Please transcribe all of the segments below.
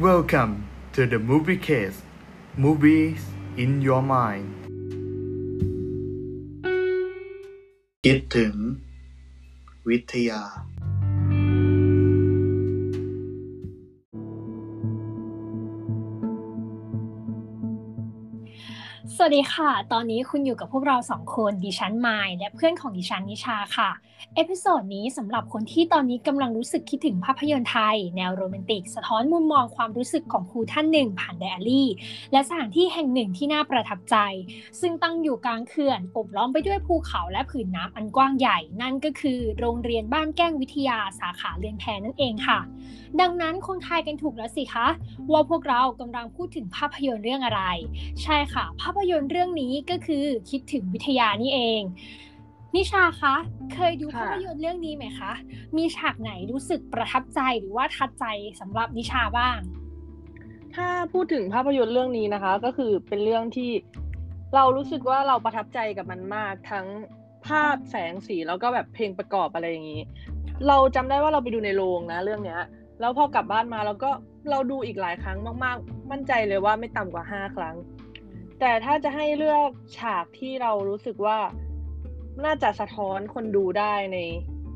Welcome to the Movie Case Movies in Your Mind คิดถึง วิทยา สวัสดีค่ะ ตอนนี้คุณอยู่กับพวกเราสองคนดิฉันไมล์และเพื่อนของดิฉันนิชาค่ะ episode นี้สำหรับคนที่ตอนนี้กำลังรู้สึกคิดถึงภาพยนตร์ไทย แนวโรแมนติก สะท้อนมุมมองความรู้สึกของครูท่านหนึ่งผ่านไดอารี่ และสถานที่แห่งหนึ่งที่น่าประทับใจ ซึ่งตั้งอยู่กลางเขื่อนอบล้อมไปด้วยภูเขาและผืนน้ำอันกว้างใหญ่ นั่นก็คือ โรงเรียนบ้านแก้งวิทยาสาขาเรียนแพนั่นเองค่ะ ดังนั้นคงทายกันถูกแล้วสิคะว่าพวกเรากำลังพูดถึงภาพยนตร์เรื่องอะไร ใช่ค่ะภาพยนตร์เรื่องนี้ก็คือคิดถึงวิทยานี่เอง นิชาคะ เคยดูค่ะภาพยนตร์เรื่องนี้ไหมคะ มีฉากไหนรู้สึกประทับใจหรือว่าทัดใจสำหรับนิชาบ้าง ถ้าพูดถึงภาพยนตร์เรื่องนี้นะคะ ก็คือเป็นเรื่องที่เรารู้สึกว่าเราประทับใจกับมันมากทั้งภาพแสงสีแล้วก็แบบเพลงประกอบอะไรอย่างนี้ เราจำได้ว่าเราไปดูในโรงนะ เรื่องเนี้ย แล้วพอกลับบ้านมาเราก็เราดูอีกหลายครั้งมาก ๆ มั่นใจเลยว่าไม่ต่ำกว่าห้าครั้ง แต่ถ้าจะให้เลือกฉากที่เรารู้สึกว่าน่าจะสะท้อนคนดูได้ใน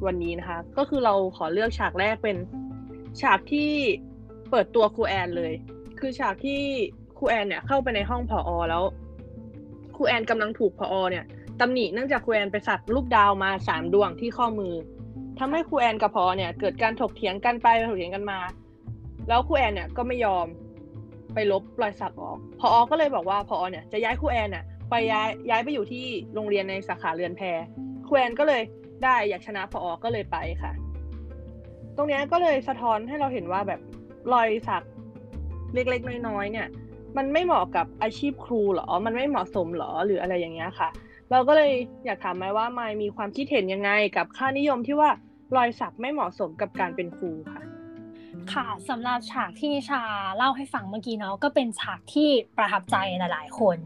วันนี้นะคะ ก็คือเราขอเลือกฉากแรกเป็น ฉากที่เปิดตัวครูแอนเลย คือฉากที่ครูแอนเนี่ยเข้าไปในห้องผอแล้วครูแอนกำลังถูกผอเนี่ยตำหนิเนื่องจากครูแอนไปสักรูปดาวมาสามดวงที่ข้อมือทำให้ครูแอนกับผอเนี่ย เกิดการถกเถียงกันไปถกเถียงกันมา แล้วครูแอนเนี่ยก็ไม่ยอม ไปลบรอยสักออกพออก็เลยบอกว่าพอเนี่ยจะย้ายครูแอนน่ะไปย้ายย้ายไปอยู่ที่โรงเรียนในสาขาเรือนแพครูแอนก็เลยได้อยากชนะพออก็เลยไปค่ะ ตรงเนี้ยก็เลยสะท้อนให้เราเห็นว่าแบบรอยสักเล็กๆน้อยๆเนี่ย มันไม่เหมาะกับอาชีพครูเหรอ มันไม่เหมาะสมเหรอหรืออะไรอย่างเงี้ยค่ะ เราก็เลยอยากถามไหมว่าไมามีความคิดเห็นยังไง กับค่านิยมที่ว่ารอยสักไม่เหมาะสมกับการเป็นครูค่ะ ค่ะสำหรับฉากที่นิชาเล่าให้ฟังเมื่อกี้เนาะก็เป็นฉากที่ประทับใจหลาย ๆ คน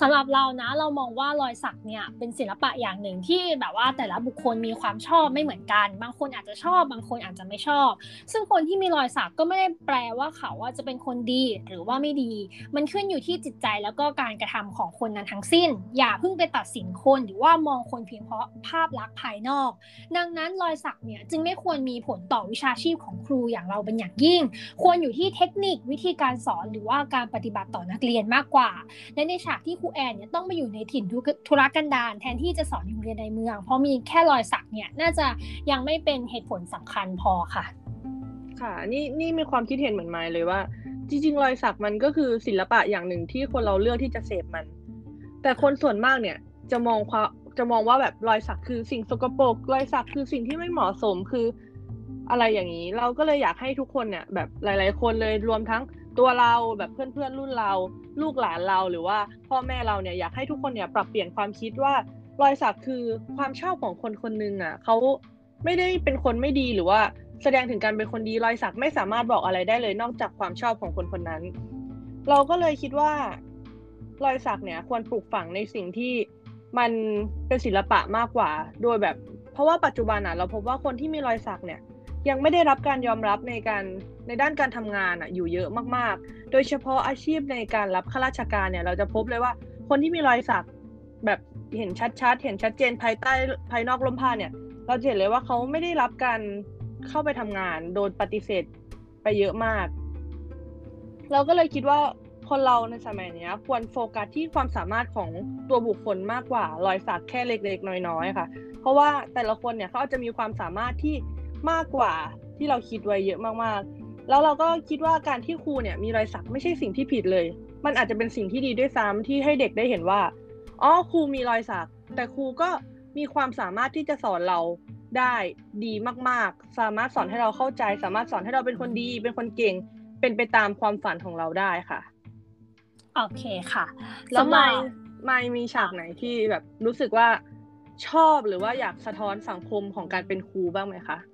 สำหรับเรานะเรามองว่ารอยสักเนี่ยเป็นศิลปะอย่างหนึ่งที่แบบว่าแต่ละบุคคลมีความชอบไม่เหมือนกัน บางคนอาจจะชอบ บางคนอาจจะไม่ชอบ ซึ่งคนที่มีรอยสักก็ไม่ได้แปลว่าเขาว่าจะเป็นคนดีหรือว่าไม่ดี มันขึ้นอยู่ที่จิตใจแล้วก็การกระทำของคนนั้นทั้งสิ้น อย่าเพิ่งไปตัดสินคนหรือว่ามองคนเพียงเพราะภาพลักษณ์ภายนอก ดังนั้นรอยสักเนี่ยจึงไม่ควรมีผลต่อวิชาชีพของครูอย่างเราเป็นอย่างยิ่ง ควรอยู่ที่เทคนิควิธีการสอนหรือว่าการปฏิบัติต่อนักเรียนมากกว่า และในฉากที่ครูแอนเนี่ยต้องไปอยู่ในถิ่นธุรกันดารแทนที่จะสอนอยู่เรียนในเมือง เพราะมีแค่รอยสักเนี่ยน่าจะยังไม่เป็นเหตุผลสำคัญพอค่ะ ค่ะนี่นี่มีความคิดเห็นเหมือนไมล์เลยว่า จริง ๆ รอยสักมันก็คือศิลปะอย่างหนึ่งที่คนเราเลือกที่จะเสพมัน แต่คนส่วนมากเนี่ยจะมองความจะมองว่าแบบรอยสักคือสิ่งสกปรกรอยสักคือสิ่งที่ไม่เหมาะสมคือ อะไรอย่างนี้ เราก็เลยอยากให้ทุกคนเนี่ยแบบหลาย ๆ คนเลยรวมทั้งตัวเราแบบเพื่อนๆรุ่นเรา ลูกหลานเราหรือว่าพ่อแม่เราเนี่ยอยากให้ทุกคนเนี่ยปรับเปลี่ยนความคิดว่ารอยสักคือความชอบของคนคนหนึ่งอะเขาไม่ได้เป็นคนไม่ดีหรือว่าแสดงถึงการเป็นคนดีรอยสักไม่สามารถบอกอะไรได้เลยนอกจากความชอบของคนคนนั้น เราก็เลยคิดว่ารอยสักเนี่ยควรปลูกฝังในสิ่งที่มันเป็นศิลปะมากกว่าโดยแบบ เพราะว่าปัจจุบันอะเราพบว่าคนที่มีรอยสักเนี่ย ยังไม่ได้รับการยอมรับในการในด้านการทำงานอะอยู่เยอะมากๆ โดยเฉพาะอาชีพในการรับข้าราชการเนี่ย เราจะพบเลยว่าคนที่มีรอยสักแบบเห็นชัดๆ เห็นชัดเจนภายใต้ภายนอกร่มผ้าเนี่ย เราเห็นเลยว่าเขาไม่ได้รับการเข้าไปทำงาน โดนปฏิเสธไปเยอะมาก เราก็เลยคิดว่าคนเราในสมัยนี้ควรโฟกัสที่ความสามารถของตัวบุคคลมากกว่ารอยสักแค่เล็กๆ น้อยๆค่ะ เพราะว่าแต่ละคนเนี่ยเขาอาจจะมีความสามารถที่ มากกว่าที่เราคิดไว้เยอะมากๆ แล้วเราก็คิดว่าการที่ครูเนี่ยมีรอยสักไม่ใช่สิ่งที่ผิดเลย มันอาจจะเป็นสิ่งที่ดีด้วยซ้ำที่ให้เด็กได้เห็นว่าอ๋อครูมีรอยสัก แต่ครูก็มีความสามารถที่จะสอนเราได้ดีมากๆ สามารถสอนให้เราเข้าใจ สามารถสอนให้เราเป็นคนดี เป็นคนเก่ง เป็นไปตามความฝันของเราได้ค่ะ โอเคค่ะ แล้วไม่สำหรับไม่มีฉากไหนที่แบบรู้สึกว่าชอบหรือว่าอยากสะท้อนสังคมของการเป็นครูบ้างไหมคะ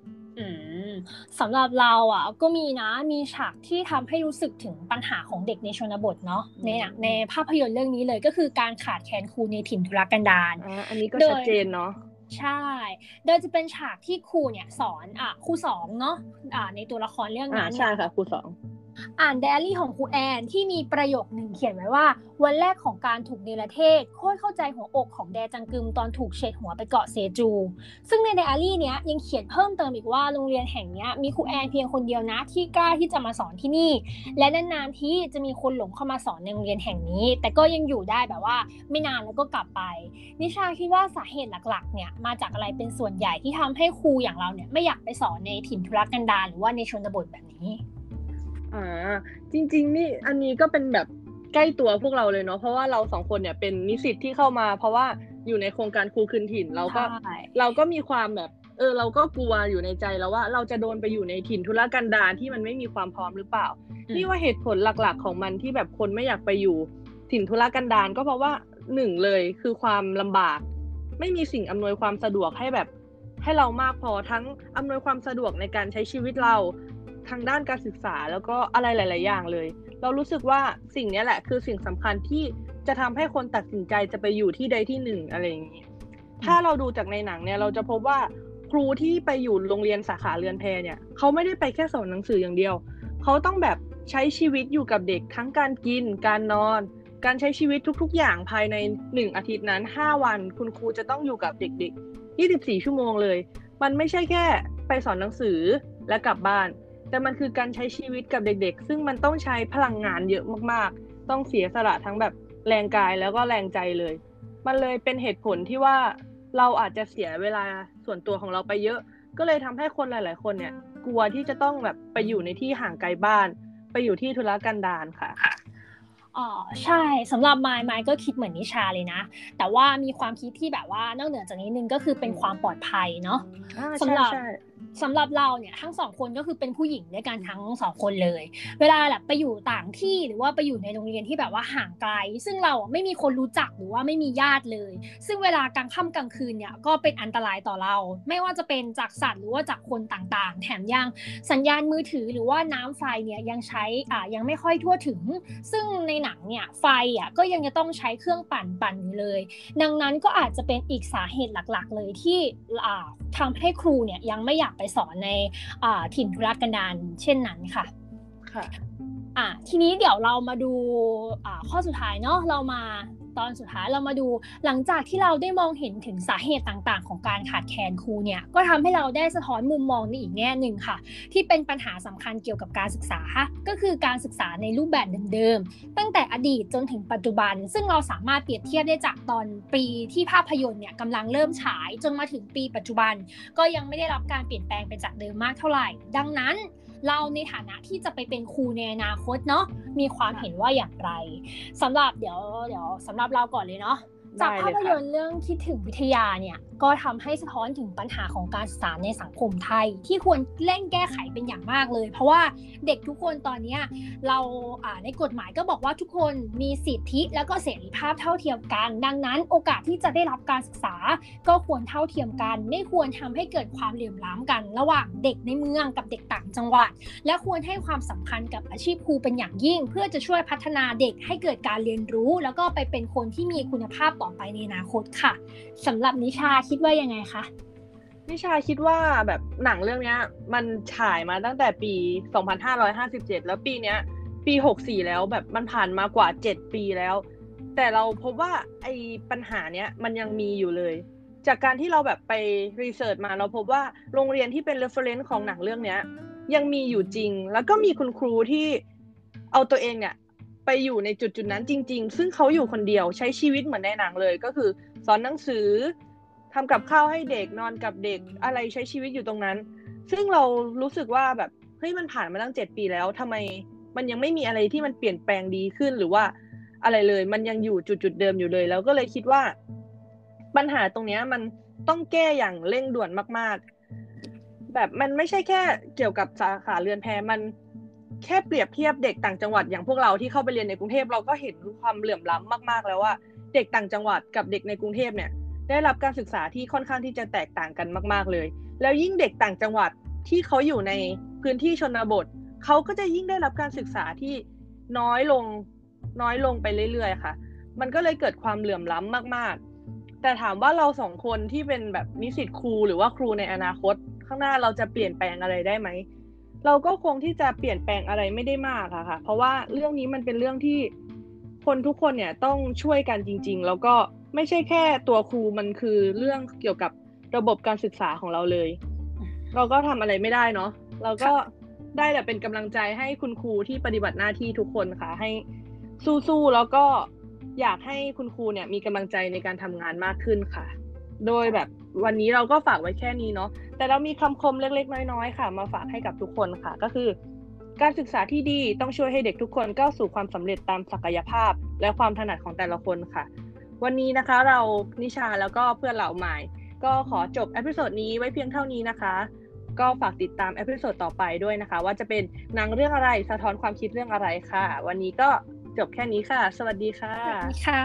อืม สำหรับเราอะก็มีนะมีฉากที่ทำให้รู้สึกถึงปัญหาของเด็กในชนบทเนาะในหนังในภาพยนตร์เรื่องนี้เลยก็คือการขาดแคลนครูในถิ่นทุรกันดารอ่าอันนี้ก็โดยชัดเจนเนาะใช่ โดยจะเป็นฉากที่ครูเนี่ยสอนอะครูสองเนาะอ่าในตัวละครเรื่องอ่านั้นใช่ค่ะครูสอง อ่านไดอารี่ของครูแอนที่มีประโยคหนึ่งเขียนไว้ว่า วันแรกของการถูกเนรเทศโคตรเข้าใจหัวอกของแดจังกึมตอนถูกเฉดหัวไปเกาะเซจู ซึ่งในไดอารี่เนี้ยยังเขียนเพิ่มเติมอีกว่าโรงเรียนแห่งเนี้ยมีครูแอนเพียงคนเดียวนะที่กล้าที่จะมาสอนที่นี่ และนานๆที่จะมีคนหลงเข้ามาสอนในโรงเรียนแห่งนี้ แต่ก็ยังอยู่ได้แบบว่า ไม่นานแล้วก็กลับไป นิชาคิดว่าสาเหตุหลักๆเนี่ยมาจากอะไรเป็นส่วนใหญ่ที่ทำให้ครูอย่างเราเนี่ยไม่อยากไปสอนในถิ่นทุรกันดารหรือว่าในชนบทแบบนี้ อ่าจริง ๆ นี่อันนี้ก็เป็นแบบใกล้ตัวพวกเราเลยเนาะเพราะว่าเราสองคนเนี่ยเป็นนิสิตที่เข้ามา เพราะว่าอยู่ในโครงการครูคืนถิ่นเราก็ใช่เราก็มีความแบบเออเราก็กลัวอยู่ในใจแล้วว่าเราจะโดนไปอยู่ในถิ่นทุรกันดารที่มันไม่มีความพร้อมหรือเปล่าอืมนี่ว่าเหตุผลหลักๆ ของมันที่แบบคนไม่อยากไปอยู่ ถิ่นทุรกันดารก็เพราะว่าหนึ่งเลยคือความลำบาก ไม่มีสิ่งอำนวยความสะดวกให้แบบให้เรามากพอทั้งอำนวยความสะดวกในการใช้ชีวิตเรา ทางด้านการศึกษาแล้วก็อะไรหลาย ๆ อย่างเลย เรารู้สึกว่าสิ่งนี้แหละ คือสิ่งสำคัญที่จะทำให้คนตัดสินใจจะไปอยู่ที่ใดที่หนึ่งอะไรอย่างนี้ถ้าเราดูจากในหนังเนี่ยเราจะพบว่าครูที่ไปอยู่โรงเรียนสาขาเรือนแพเนี่ยเขาไม่ได้ไปแค่สอนหนังสืออย่างเดียว เขาต้องแบบใช้ชีวิตอยู่กับเด็กทั้งการกิน การนอน การใช้ชีวิตทุก ๆ อย่างภายในหนึ่งอาทิตย์นั้น 5 วัน คุณครูจะต้องอยู่กับเด็ก ๆ 24 ชั่วโมงเลย มันไม่ใช่แค่ไปสอนหนังสือและกลับบ้าน แต่มันคือการใช้ชีวิตกับเด็กๆ ซึ่งมันต้องใช้พลังงานเยอะมากๆ ต้องเสียสละทั้งแบบแรงกายแล้วก็แรงใจเลย มันเลยเป็นเหตุผลที่ว่าเราอาจจะเสียเวลาส่วนตัวของเราไปเยอะ ก็เลยทำให้คนหลาย ๆ คนเนี่ย กลัวที่จะต้องแบบไปอยู่ในที่ห่างไกลบ้าน ไปอยู่ที่ธุรกันดารค่ะอ๋อใช่สำหรับไมล์ไมล์ก็คิดเหมือนนิชาเลยนะ แต่ว่ามีความคิดที่แบบว่านอกเหนือจากนี้นึงก็คือเป็นความปลอดภัยเนาะอ่าสำหรับใช่ สำหรับเราเนี่ยทั้งสองคนก็คือเป็นผู้หญิงด้วยกันทั้งสองคนเลย เวลาแบบไปอยู่ต่างที่หรือว่าไปอยู่ในโรงเรียนที่แบบว่าห่างไกล ซึ่งเราอะไม่มีคนรู้จักหรือว่าไม่มีญาติเลย ซึ่งเวลากลางค่ำกลางคืนเนี่ยก็เป็นอันตรายต่อเรา ไม่ว่าจะเป็นจากสัตว์หรือว่าจากคนต่างๆ แถมยังสัญญาณมือถือหรือว่าน้ำไฟเนี่ยยังใช้อ่ายังไม่ค่อยทั่วถึง ซึ่งในหนังเนี่ยไฟอะก็ยังจะต้องใช้เครื่องปั่นปั่นอยู่เลย ดังนั้นก็อาจจะเป็นอีกสาเหตุหลักๆ เลยที่อ่าทำให้ครูเนี่ยยังไม่อยากไปสอนในถิ่นธุรกันดารเช่นนั้นค่ะค่ะ อะทีนี้เดี๋ยวเรามาดูอ่าข้อสุดท้ายเนาะเรามาตอนสุดท้ายเรามาดูหลังจากที่เราได้มองเห็นถึงสาเหตุต่างๆ ของการขาดแคลนครูเนี่ยก็ทำให้เราได้สะท้อนมุมมองในอีกแง่หนึ่งค่ะ ที่เป็นปัญหาสำคัญเกี่ยวกับการศึกษา ก็คือการศึกษาในรูปแบบเดิมๆตั้งแต่อดีตจนถึงปัจจุบัน ซึ่งเราสามารถเปรียบเทียบได้จากตอนปีที่ภาพยนตร์เนี่ยกำลังเริ่มฉายจนมาถึงปีปัจจุบัน ก็ยังไม่ได้รับการเปลี่ยนแปลงไปจากเดิมมากเท่าไหร่ ดังนั้น เราในฐานะที่จะไปเป็นครูในอนาคตเนาะมีความเห็นว่าอย่างไรสำหรับเดี๋ยวเดี๋ยวสำหรับเราก่อนเลยเนาะจากได้เลยภาพค่ะยนตร์เรื่องคิดถึงวิทยาเนี่ย ก็ทำให้สะท้อนถึงปัญหาของการศึกษาในสังคมไทย ที่ควรเร่งแก้ไขเป็นอย่างมากเลย เพราะว่าเด็กทุกคนตอนนี้เราในกฎหมายก็บอกว่าทุกคนมีสิทธิแล้วก็เสรีภาพเท่าเทียมกัน ดังนั้น โอกาสที่จะได้รับการศึกษา ก็ควรเท่าเทียมกัน ไม่ควรทำให้เกิดความเหลื่อมล้ำกัน ระหว่างเด็กในเมืองกับเด็กต่างจังหวัด และควรให้ความสำคัญกับอาชีพครูเป็นอย่างยิ่ง เพื่อจะช่วยพัฒนาเด็กให้เกิดการเรียนรู้ แล้วก็ไปเป็นคนที่มีคุณภาพต่อไปในอนาคตค่ะสำหรับนิชาคิดว่ายังไงคะนิชาคิดว่าแบบหนังเรื่องเนี้ยมันฉายมาตั้งแต่ปี 2557 แล้วปีเนี้ย ปี 64 แล้วแบบมันผ่านมากว่า 7 ปีแล้ว แต่เราพบว่าไอ้ปัญหาเนี้ยมันยังมีอยู่เลย จากการที่เราแบบไปรีเสิร์ชมาเราพบว่าโรงเรียนที่เป็น reference ของหนังเรื่องเนี้ย ยังมีอยู่จริง แล้วก็มีคุณครูที่เอาตัวเองเนี่ยไปอยู่ในจุดจุดนั้นจริง ๆ ซึ่งเขาอยู่คนเดียวใช้ชีวิตเหมือนในหนังเลยก็คือ สอนหนังสือ ทำกับข้าวให้เด็กนอนกับเด็กอะไรใช้ชีวิตอยู่ตรงนั้น ซึ่งเรารู้สึกว่าแบบเฮ้ยมันผ่านมาตั้งเจ็ดปีแล้วทำไมมันยังไม่มีอะไรที่มันเปลี่ยนแปลงดีขึ้นหรือว่าอะไรเลย มันยังอยู่จุดจุดๆเดิมอยู่เลย แล้วก็เลยคิดว่า ปัญหาตรงเนี้ยมันต้องแก้อย่างเร่งด่วนมาก ๆ แบบมันไม่ใช่แค่เกี่ยวกับสาขาเรือนแพมันแค่เปรียบเทียบเด็กต่างจังหวัดอย่างพวกเราที่เข้าไปเรียนในกรุงเทพเราก็เห็นความเหลื่อมล้ำมาก ๆ แล้วว่า เด็กต่างจังหวัดกับเด็กในกรุงเทพเนี่ย ได้รับการศึกษาที่ค่อนข้างที่จะแตกต่างกันมาก ๆเลย แล้วยิ่งเด็กต่างจังหวัดที่เขาอยู่ในพื้นที่ชนบทเขาก็จะยิ่งได้รับการศึกษาที่น้อยลงน้อยลงไปเรื่อยๆค่ะ มันก็เลยเกิดความเหลื่อมล้ำมากๆ แต่ถามว่าเราสองคนที่เป็นแบบนิสิตครูหรือว่าครูในอนาคต ข้างหน้าเราจะเปลี่ยนแปลงอะไรได้ไหมเราก็คงที่จะเปลี่ยนแปลงอะไรไม่ได้มากอะค่ะ เพราะว่าเรื่องนี้มันเป็นเรื่องที่คนทุกคนเนี่ยต้องช่วยกันจริง ๆ แล้วก็ ไม่ใช่แค่ตัวครูมันคือเรื่องเกี่ยวกับระบบการศึกษาของเราเลย เราก็ทำอะไรไม่ได้เนาะเราก็ได้แต่เป็นกำลังใจให้คุณครูที่ปฏิบัติหน้าที่ทุกคนค่ะ ให้สู้ๆแล้วก็อยากให้คุณครูเนี่ยมีกำลังใจในการทำงานมากขึ้นค่ะ โดยแบบวันนี้เราก็ฝากไว้แค่นี้เนาะแต่เรามีคำคมเล็กๆ น้อยๆค่ะ มาฝากให้กับทุกคนค่ะ ก็คือ การศึกษาที่ดีต้องช่วยให้เด็กทุกคนก้าวสู่ความสำเร็จตามศักยภาพ และความถนัดของแต่ละคนค่ะ วันนี้นะคะเรานิชาแล้วก็เพื่อนเหล่าใหม่ ก็ขอจบ episode นี้ไว้เพียงเท่านี้นะคะ ก็ฝากติดตาม episode ต่อไปด้วยนะคะ ว่าจะเป็นหนังเรื่องอะไรสะท้อนความคิดเรื่องอะไรค่ะ วันนี้ก็จบแค่นี้ค่ะ สวัสดีค่ะค่ะ